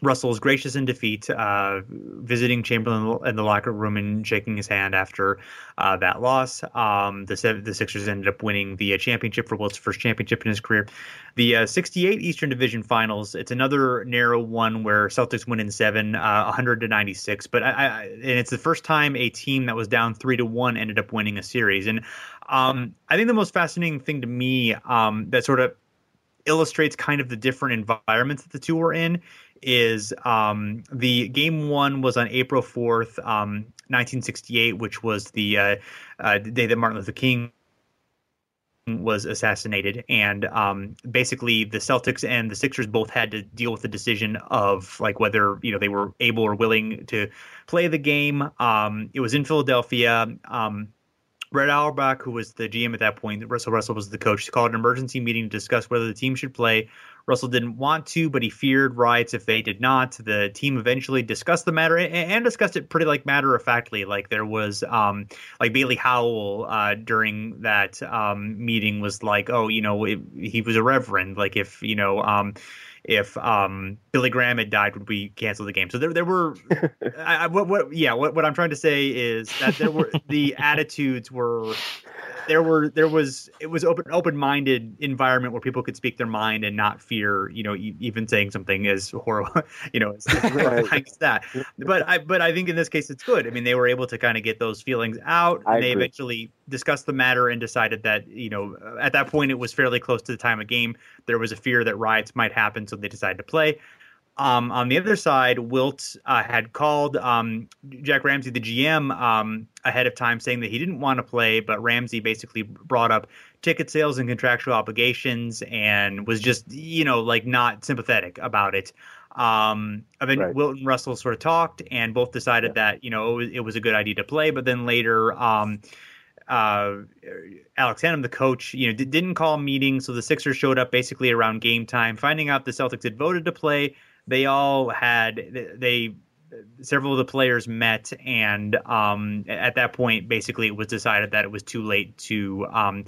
Russell is gracious in defeat, uh, visiting Chamberlain in the locker room and shaking his hand after uh, that loss. Um, the the Sixers ended up winning the uh, championship for Wilt's first championship in his career. The uh, 68 Eastern Division Finals. It's another narrow one where Celtics win in seven, uh, 100 to 96. But I, I, and it's the first time a team that was down three to one ended up winning a series. And um, I think the most fascinating thing to me um, that sort of illustrates kind of the different environments that the two were in is um, the game one was on April 4th, um, 1968, which was the, uh, uh, day that Martin Luther King was assassinated. And um, basically, the Celtics and the Sixers both had to deal with the decision of like whether you know they were able or willing to play the game. Um, it was in Philadelphia. Um, Red Auerbach, who was the GM at that point, Russell Russell was the coach, called an emergency meeting to discuss whether the team should play. Russell didn't want to, but he feared riots if they did not. The team eventually discussed the matter and discussed it pretty like matter of factly. Like there was, um, like Bailey Howell uh, during that um, meeting was like, oh, you know, it, he was a reverend. Like if you know, um, if um, Billy Graham had died, would we cancel the game? So there, there were, (laughs) I, what, what, yeah, what, what I'm trying to say is that there were the (laughs) attitudes were there were there was it was open open minded environment where people could speak their mind and not fear you know e- even saying something as horrible (laughs) you know as (laughs) as that. But I but I think in this case it's good. I mean they were able to kind of get those feelings out. and they eventually discussed the matter and decided that you know at that point it was fairly close to the time of game. There was a fear that riots might happen, so they decided to play. Um, on the other side, Wilt uh, had called um, Jack Ramsay, the GM, um, ahead of time, saying that he didn't want to play, but Ramsay basically brought up ticket sales and contractual obligations and was just, you know, like not sympathetic about it. Um, then right. Wilt and Russell sort of talked, and both decided yeah. that you know it was, it was, a good idea to play. But then later, um, uh, Alex Hannum, the coach, you know, d- didn't call a meeting, so the Sixers showed up basically around game time, finding out the Celtics had voted to play they all had they several of the players met and um, at that point basically it was decided that it was too late to um,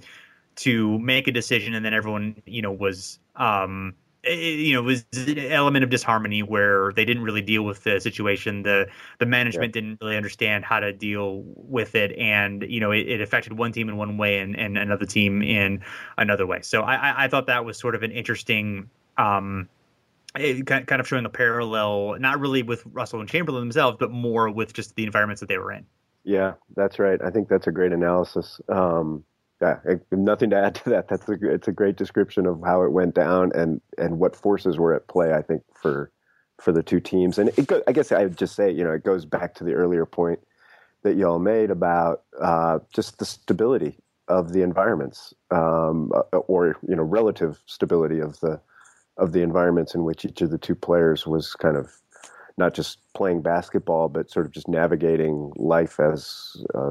to make a decision and then everyone you know was um, it, you know was an element of disharmony where they didn't really deal with the situation the the management yeah. didn't really understand how to deal with it and you know it, it, affected one team in one way and, and another team in another way so I, I thought that was sort of an interesting um, kind of showing a parallel, not really with Russell and Chamberlain themselves, but more with just the environments that they were in. Yeah, that's right. I think that's a great analysis. Um, yeah, nothing to add to that. That's a it's a great description of how it went down and and what forces were at play. I think for for the two teams, and go, I guess I would just say you know it goes back to the earlier point that y'all made about uh, just the stability of the environments, um, or you know relative stability of the of the environments in which each of the two players was kind of not just playing basketball, but sort of just navigating life as uh,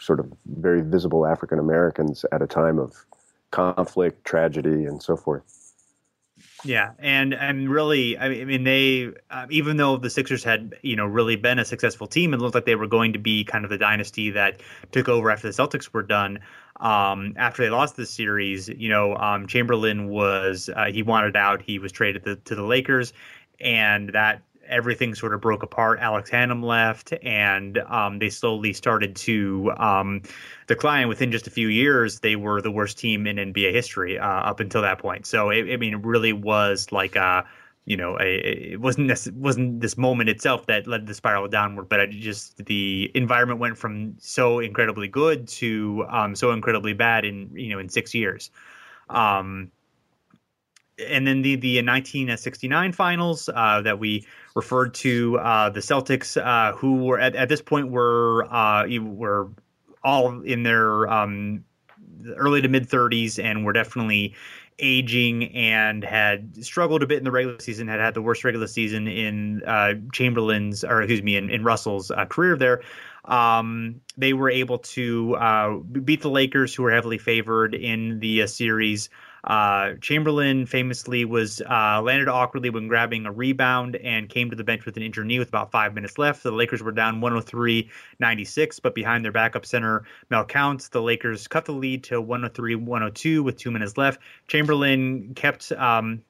sort of very visible African Americans at a time of conflict, tragedy, and so forth. Yeah, and and really, I mean, they uh, even though the Sixers had you know really been a successful team and looked like they were going to be kind of the dynasty that took over after the Celtics were done. Um, after they lost the series, you know, um, Chamberlain was uh, he wanted out. He was traded to, to the Lakers, and that everything sort of broke apart. Alex Hannum left, and um, they slowly started to um, decline. Within just a few years, they were the worst team in NBA history uh, up until that point. So, it, I mean, it really was like a you know, a, it wasn't this wasn't this moment itself that led the spiral downward, but just the environment went from so incredibly good to um, so incredibly bad in you know in six years. Um, and then the the 1969 finals uh, that we referred to uh, the Celtics, uh, who were at, at this point were uh, were all in their um, early to mid 30s and were definitely aging and had struggled a bit in the regular season, had had the worst regular season in uh, Chamberlain's or excuse me in, in Russell's uh, career there. Um, they were able to uh, beat the Lakers, who were heavily favored in the series. Uh, Chamberlain famously was uh, landed awkwardly when grabbing a rebound and came to the bench with an injured knee with about five minutes left. The Lakers were down 103 96, but behind their backup center, Mel Counts, the Lakers cut the lead to 103 102 with two minutes left. Chamberlain kept um,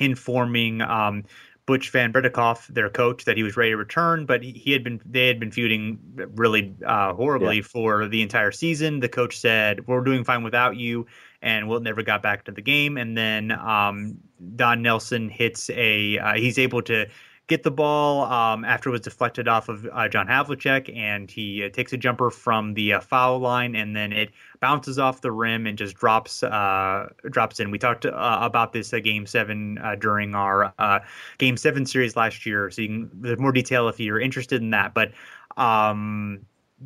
informing um, Butch Van Breda Kolff, their coach, that he was ready to return, but he had been they had been feuding really uh, horribly yeah. for the entire season. The coach said, "We're doing fine without you," and Wilt never got back to the game. And then um, Don Nelson hits a uh, he's able to get the ball um, after it was deflected off of uh, John Havlicek, and he uh, takes a jumper from the uh, foul line, and then it bounces off the rim and just drops uh, drops in. We talked uh, about this uh, game seven during our game seven series last year, so you can, there's more detail if you're interested in that. But um,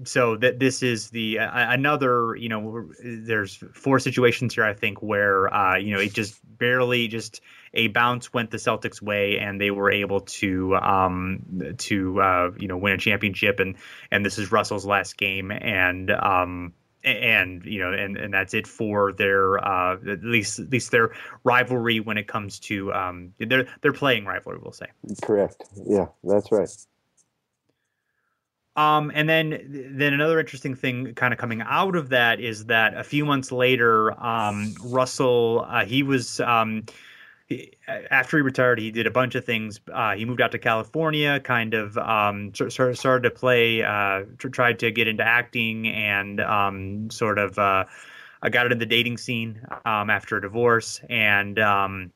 so that this is the another you know there's four situations here I think where uh, you know it just barely just a bounce went the Celtics' way, and they were able to um, to uh, you know win a championship. and And this is Russell's last game, and um, and you know and, and that's it for their uh, at least at least their rivalry when it comes to um, their their playing rivalry. We'll say correct. Yeah, that's right. Um, and then, then another interesting thing, kind of coming out of that, is that a few months later, um, Russell, uh, he was um, after he retired, he did a bunch of things. Uh, he moved out to California, kind of um, sort, started to play, uh, tried to get into acting, and um, sort of uh, got into the dating scene um, after a divorce. And um,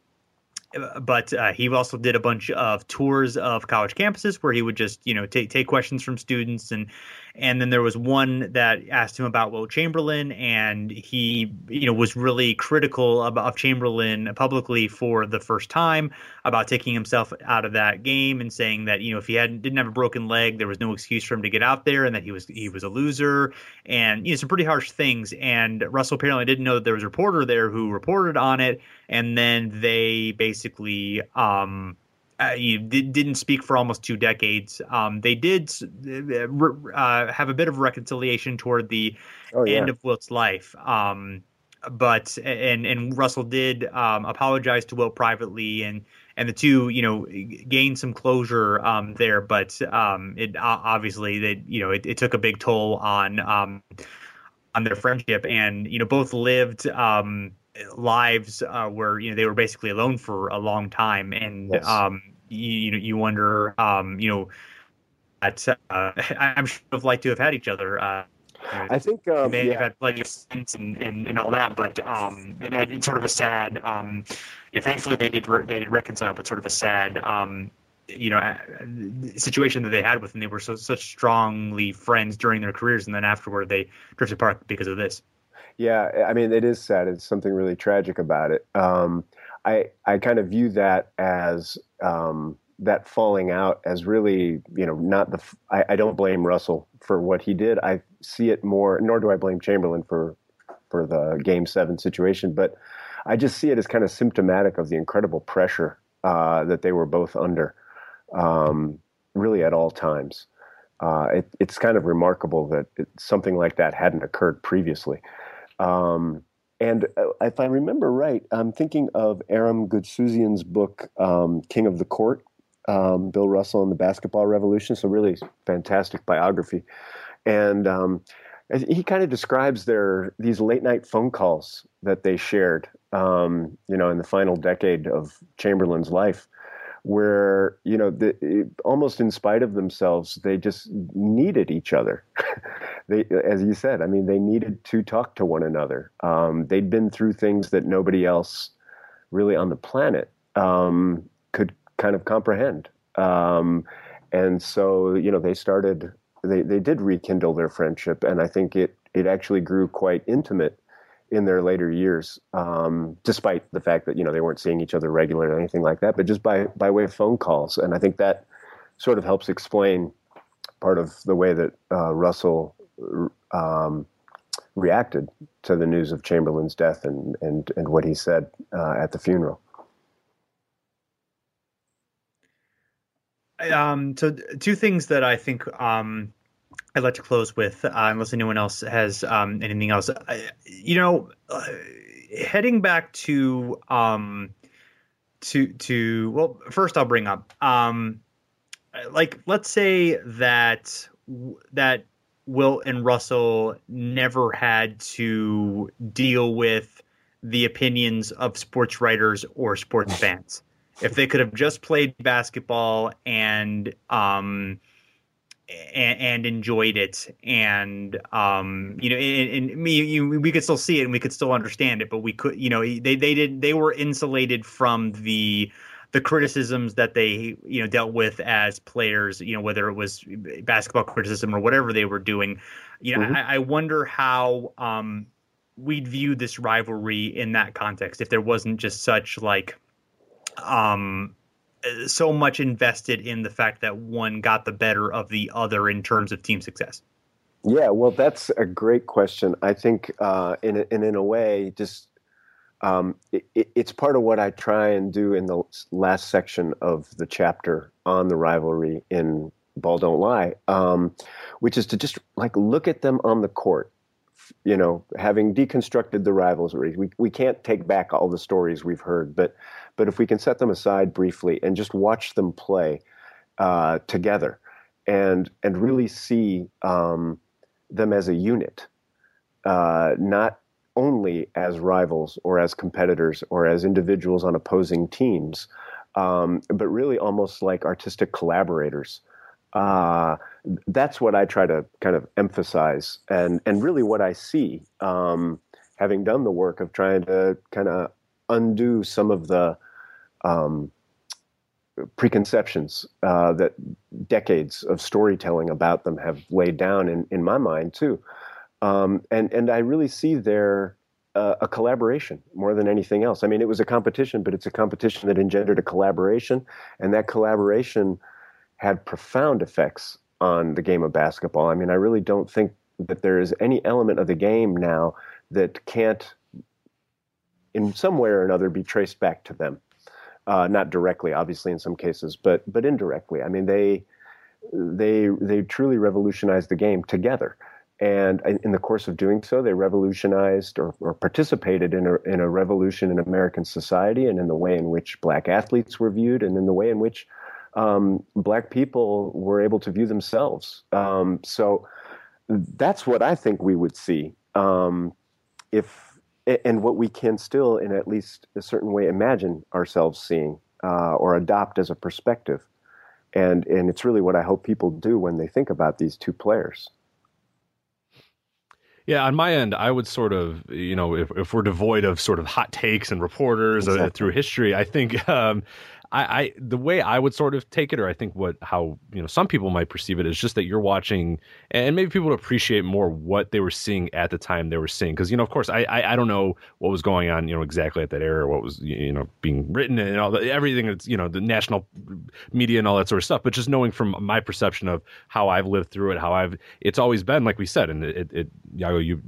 but uh, he also did a bunch of tours of college campuses where he would just you know take take questions from students and and then there was one that asked him about Wilt Chamberlain, and he, you know, was really critical of, of Chamberlain publicly for the first time about taking himself out of that game and saying that you know if he hadn't didn't have a broken leg, there was no excuse for him to get out there, and that he was he was a loser, and you know some pretty harsh things. And Russell apparently didn't know that there was a reporter there who reported on it, and then they basically. Um, uh, you did, didn't speak for almost two decades. Um, they did uh, have a bit of reconciliation toward the oh, yeah. end of Wilt's life. Um, but and and Russell did um, apologize to Wilt privately, and and the two you know gained some closure um, there. But um, it obviously that you know it, it, took a big toll on um, on their friendship, and you know both lived lives uh, where you know they were basically alone for a long time, and yes. um, you you wonder um, you know at, uh, (laughs) I'm sure have liked to have had each other. Uh, I think um, may yeah. have had plenty of sense and, and, and all that, but um, it, it's sort of a sad. Um, yeah, thankfully they did re- they did reconcile, but sort of a sad. Um, you know, situation that they had with them. They were so such strongly friends during their careers, and then afterward they drifted apart because of this. Yeah, I mean, it is sad. It's something really tragic about it. Um, I I kind of view that as um, that falling out as really, you know, not the. I, I, don't blame Russell for what he did. I see it more, nor do I blame Chamberlain for for the Game Seven situation, but I just see it as kind of symptomatic of the incredible pressure uh, that they were both under, um, really at all times. Uh, it, it's kind of remarkable that it, something like that hadn't occurred previously. Um, and uh, if I remember right, I'm thinking of Aram Goudsouzian's book, um, King of the Court, um, Bill Russell and the Basketball Revolution. So, really fantastic biography. And um, he kind of describes their these late night phone calls that they shared, um, you know, in the final decade of Chamberlain's life where you know the, almost in spite of themselves they just needed each other. (laughs) They as you said i mean they needed to talk to one another. Um, they'd been through things that nobody else really on the planet um, could kind of comprehend. Um, and so you know they started they, they did rekindle their friendship and i think it it actually grew quite intimate in their later years, um, despite the fact that you know they weren't seeing each other regularly or anything like that, but just by by way of phone calls. And I think that sort of helps explain part of the way that uh, Russell um, reacted to the news of Chamberlain's death and and and what he said uh, at the funeral. Um, so two things that I think um, I'd like to close with, uh, unless anyone else has um, anything else. I, you know, uh, heading back to um, to to well, first I'll bring up um, like let's say that that Will and Russell never had to deal with the opinions of sports writers or sports (laughs) fans if they could have just played basketball and um and, and enjoyed it and um you know and, and me you, we could still see it and we could still understand it but we could you know they they did they were insulated from the the criticisms that they you know dealt with as players you know whether it was basketball criticism or whatever they were doing you know Mhm. I, I wonder how um we'd view this rivalry in that context if there wasn't just such like um so much invested in the fact that one got the better of the other in terms of team success Yeah, well, that's a great question. I think, uh, in a, and in a way, just um, it- it's part of what I try and do in the last section of the chapter on the rivalry in Ball Don't Lie, um, which is to just like look at them on the court. You know, having deconstructed the rivalry, we we can't take back all the stories we've heard, but but if we can set them aside briefly and just watch them play uh, together, and and really see um, them as a unit, uh, not only as rivals or as competitors or as individuals on opposing teams, um, but really almost like artistic collaborators. Uh, that's what I try to kind of emphasize, and and really what I see, um, having done the work of trying to kind of undo some of the um, preconceptions uh, that decades of storytelling about them have laid down in, in my mind too. Um, and and I really see there uh, a collaboration more than anything else. I mean, it was a competition, but it's a competition that engendered a collaboration, and that collaboration had profound effects on the game of basketball. I mean, I really don't think that there is any element of the game now that can't, in some way or another, be traced back to them uh, not directly, obviously, in some cases, but but indirectly. I mean, they they they truly revolutionized the game together, and in the course of doing so, they revolutionized or, or participated in a in a revolution in American society and in the way in which black athletes were viewed, and in the way in which um, black people were able to view themselves. Um, so that's what I think we would see um, if and what we can still, in at least a certain way, imagine ourselves seeing uh, or adopt as a perspective. And and it's really what I hope people do when they think about these two players. Yeah, on my end, I would sort of, you know, if, if we're devoid of sort of hot takes and reporters uh, through history, I think (laughs) um, I, I the way I would sort of take it, or I think what how you know some people might perceive it is just that you're watching, and maybe people appreciate more what they were seeing at the time they were seeing, because you know, of course, I, I I don't know what was going on, you know, exactly at that era, what was you know being written and all the, everything that's you know the national media and all that sort of stuff, but just knowing from my perception of how I've lived through it, how I've it's always been like we said, and it, it, it Yago, you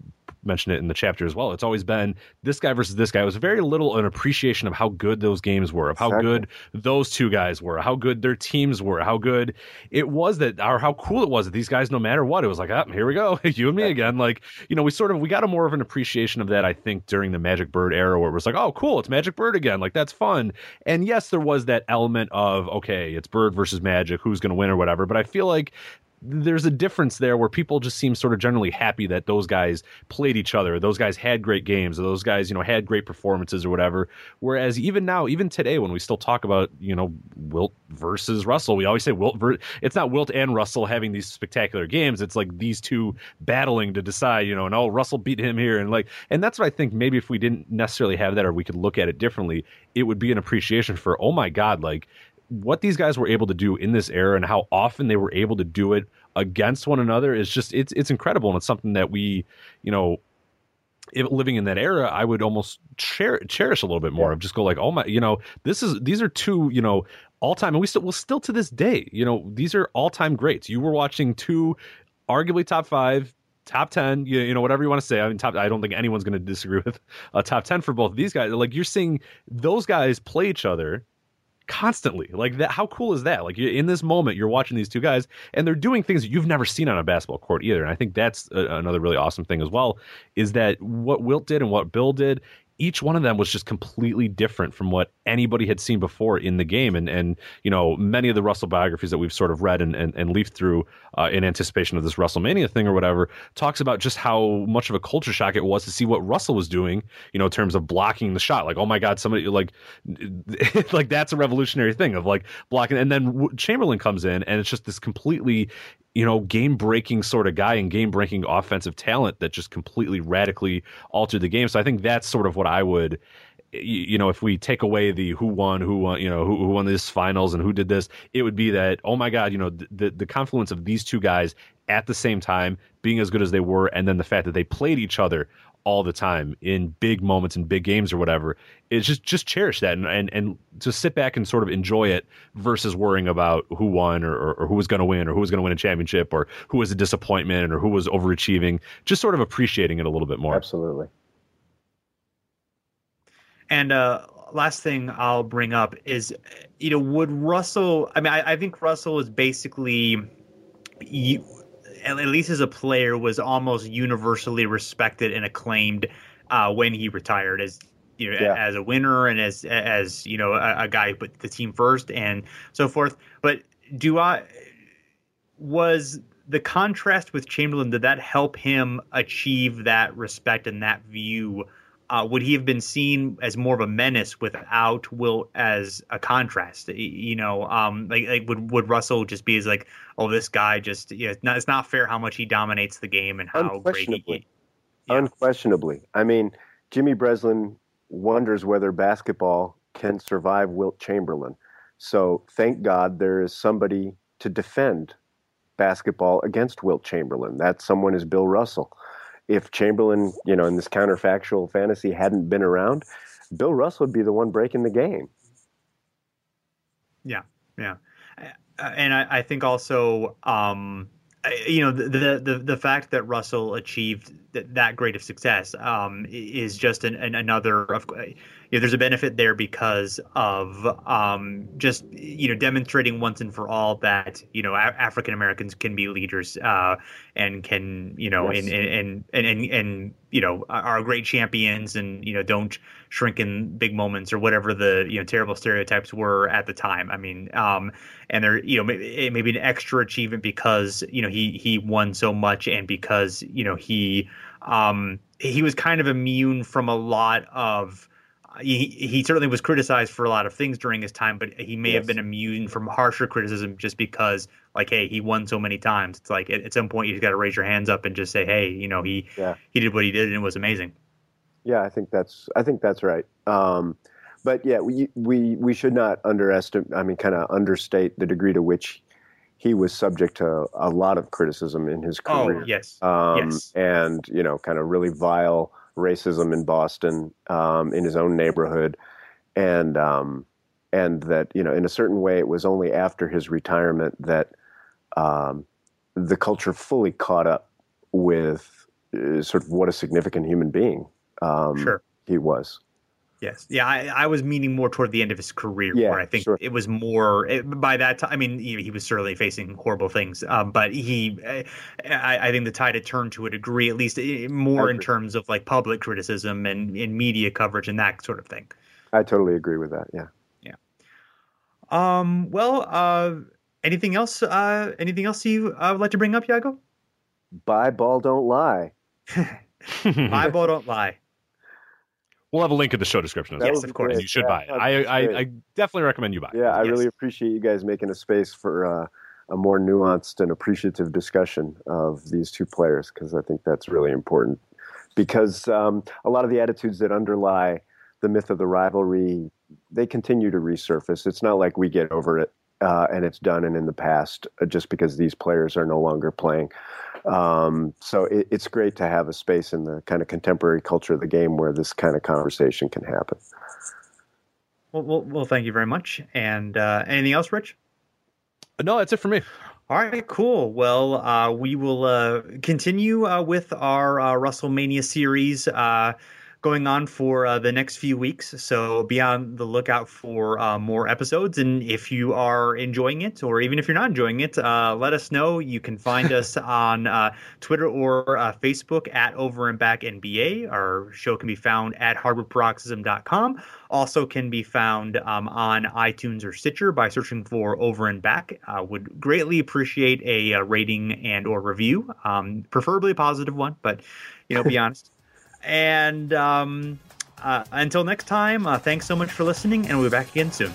mentioned it in the chapter as well. It's always been this guy versus this guy. It was very little an appreciation of how good those games were, of how Exactly. good those two guys were, how good their teams were, how good it was that, or how cool it was that these guys, no matter what, it was like, ah, here we go, (laughs) you and me again. Like, you know, we sort of we got a more of an appreciation of that, I think, during the Magic Bird era, where it was like, oh, cool, it's Magic Bird again, like that's fun. And yes, there was that element of okay, it's Bird versus Magic, who's going to win or whatever. But I feel like there's a difference there where people just seem sort of generally happy that those guys played each other, those guys had great games, or those guys, you know, had great performances or whatever. Whereas even now, even today, when we still talk about, you know, Wilt versus Russell, we always say Wilt. Ver- it's not Wilt and Russell having these spectacular games. It's like these two battling to decide, you know, and oh, Russell beat him here, and like, and that's what I think. Maybe if we didn't necessarily have that, or we could look at it differently, it would be an appreciation for, oh my God, like what these guys were able to do in this era and how often they were able to do it against one another is just it's it's incredible. And it's something that we you know if living in that era i would almost cher- cherish a little bit more of just go like oh my you know this is these are two you know all time and we still well still to this day you know these are all time greats. You were watching two arguably top five top 10 you, you know whatever you want to say. I mean top i don't think anyone's going to disagree (laughs) with a top 10 for both of these guys. Like you're seeing those guys play each other constantly. Like that how cool is that? Like in this moment you're watching these two guys and they're doing things that you've never seen on a basketball court either and i think that's a, another really awesome thing as well is that what wilt did and what bill did each one of them was just completely different from what anybody had seen before in the game. And, and you know, many of the Russell biographies that we've sort of read and, and, and leafed through uh, in anticipation of this WrestleMania thing or whatever talks about just how much of a culture shock it was to see what Russell was doing, you know, in terms of blocking the shot. Like, oh my God, somebody like, (laughs) like that's a revolutionary thing of like blocking. And then Chamberlain comes in and it's just this completely you know, game breaking sort of guy and game breaking offensive talent that just completely radically altered the game. So I think that's sort of what I would you know, if we take away the who won, who won, you know, who, who won this finals and who did this, it would be that, oh my God, you know, the, the confluence of these two guys at the same time being as good as they were, and then the fact that they played each other all the time in big moments and big games or whatever is just just cherish that and and, and to sit back and sort of enjoy it versus worrying about who won or, or, or who was going to win or who was going to win a championship or who was a disappointment or who was overachieving just sort of appreciating it a little bit more absolutely and uh last thing I'll bring up is, you know, would Russell? I mean, I, I think Russell is basically, you, at least as a player, was almost universally respected and acclaimed uh, when he retired as you know yeah. as a winner and as as you know a, a guy who put the team first and so forth. But do I was the contrast with Chamberlain did that help him achieve that respect and that view? Uh, would he have been seen as more of a menace without Wilt as a contrast? You know, um, like, like would would Russell just be as like, oh, this guy just yeah, it's not, it's not fair how much he dominates the game and how great he. Yeah. Unquestionably, I mean, Jimmy Breslin wonders whether basketball can survive Wilt Chamberlain. So thank God there is somebody to defend basketball against Wilt Chamberlain. That someone is Bill Russell if Chamberlain, you know, in this counterfactual fantasy hadn't been around, Bill Russell would be the one breaking the game. Yeah, yeah, and I, I think also, um, you know, the, the the fact that Russell achieved that, that great of success um, is just an, an another of you know, there's a benefit there because of um, just you know demonstrating once and for all that you know a- African Americans can be leaders uh, and can you know yes. and, and, and and and you know are great champions and you know don't shrink in big moments or whatever the you know terrible stereotypes were at the time. I mean, um, and they're you know maybe, maybe an extra achievement because you know he he won so much and because you know he um, he was kind of immune from a lot of he, he certainly was criticized for a lot of things during his time, but he may yes. have been immune from harsher criticism just because, like, hey, he won so many times. It's like at, at some point you just got to raise your hands up and just say, hey, you know, he yeah. he did what he did and it was amazing. Yeah, I think that's I think that's right. Um, but yeah, we we we should not underestimate. I mean, kind of understate the degree to which he was subject to a lot of criticism in his oh, career. Oh yes, um, yes, and you know, kind of really vile racism in Boston, um, in his own neighborhood, and um, and that you know, in a certain way, it was only after his retirement that um, the culture fully caught up with uh, sort of what a significant human being um, sure. he was. Yes, yeah, I, I, was meaning more toward the end of his career, yeah, where I think sure. it was more it, by that time. I mean, he, he, was certainly facing horrible things, um, but he, I, I, think the tide had turned to a degree, at least eh, more in terms of like public criticism and in media coverage and that sort of thing. I totally agree with that. Yeah, yeah. Um. Well, uh, anything else? Uh, anything else you uh, would like to bring up, Yago? Buy ball, don't lie. (laughs) Buy ball, don't lie. We'll have a link in the show description. Yes, of course. And you should yeah, buy it. I, I, I, definitely recommend you buy it. Yeah, I yes. really appreciate you guys making a space for uh, a more nuanced and appreciative discussion of these two players because I think that's really important. Because um, a lot of the attitudes that underlie the myth of the rivalry, they continue to resurface. It's not like we get over it uh, and it's done and in the past uh, just because these players are no longer playing. Um, so it, it's great to have a space in the kind of contemporary culture of the game where this kind of conversation can happen. Well, well, well thank you very much. And uh, anything else, Rich? No, that's it for me. All right, cool. Well, uh, we will uh, continue uh, with our uh, WrestleMania series going on for uh, the next few weeks. So be on the lookout for uh, more episodes. And if you are enjoying it, or even if you're not enjoying it, uh, let us know. You can find us (laughs) on uh, Twitter or uh, Facebook at Over and Back NBA. Our show can be found at hardwoodparoxysm.com. Also can be found um, on iTunes or Stitcher by searching for Over and Back. Uh, would greatly appreciate a, a rating and or review, um, preferably a positive one, but you know, be (laughs) honest. And um, uh, until next time, uh, thanks so much for listening, and we'll be back again soon.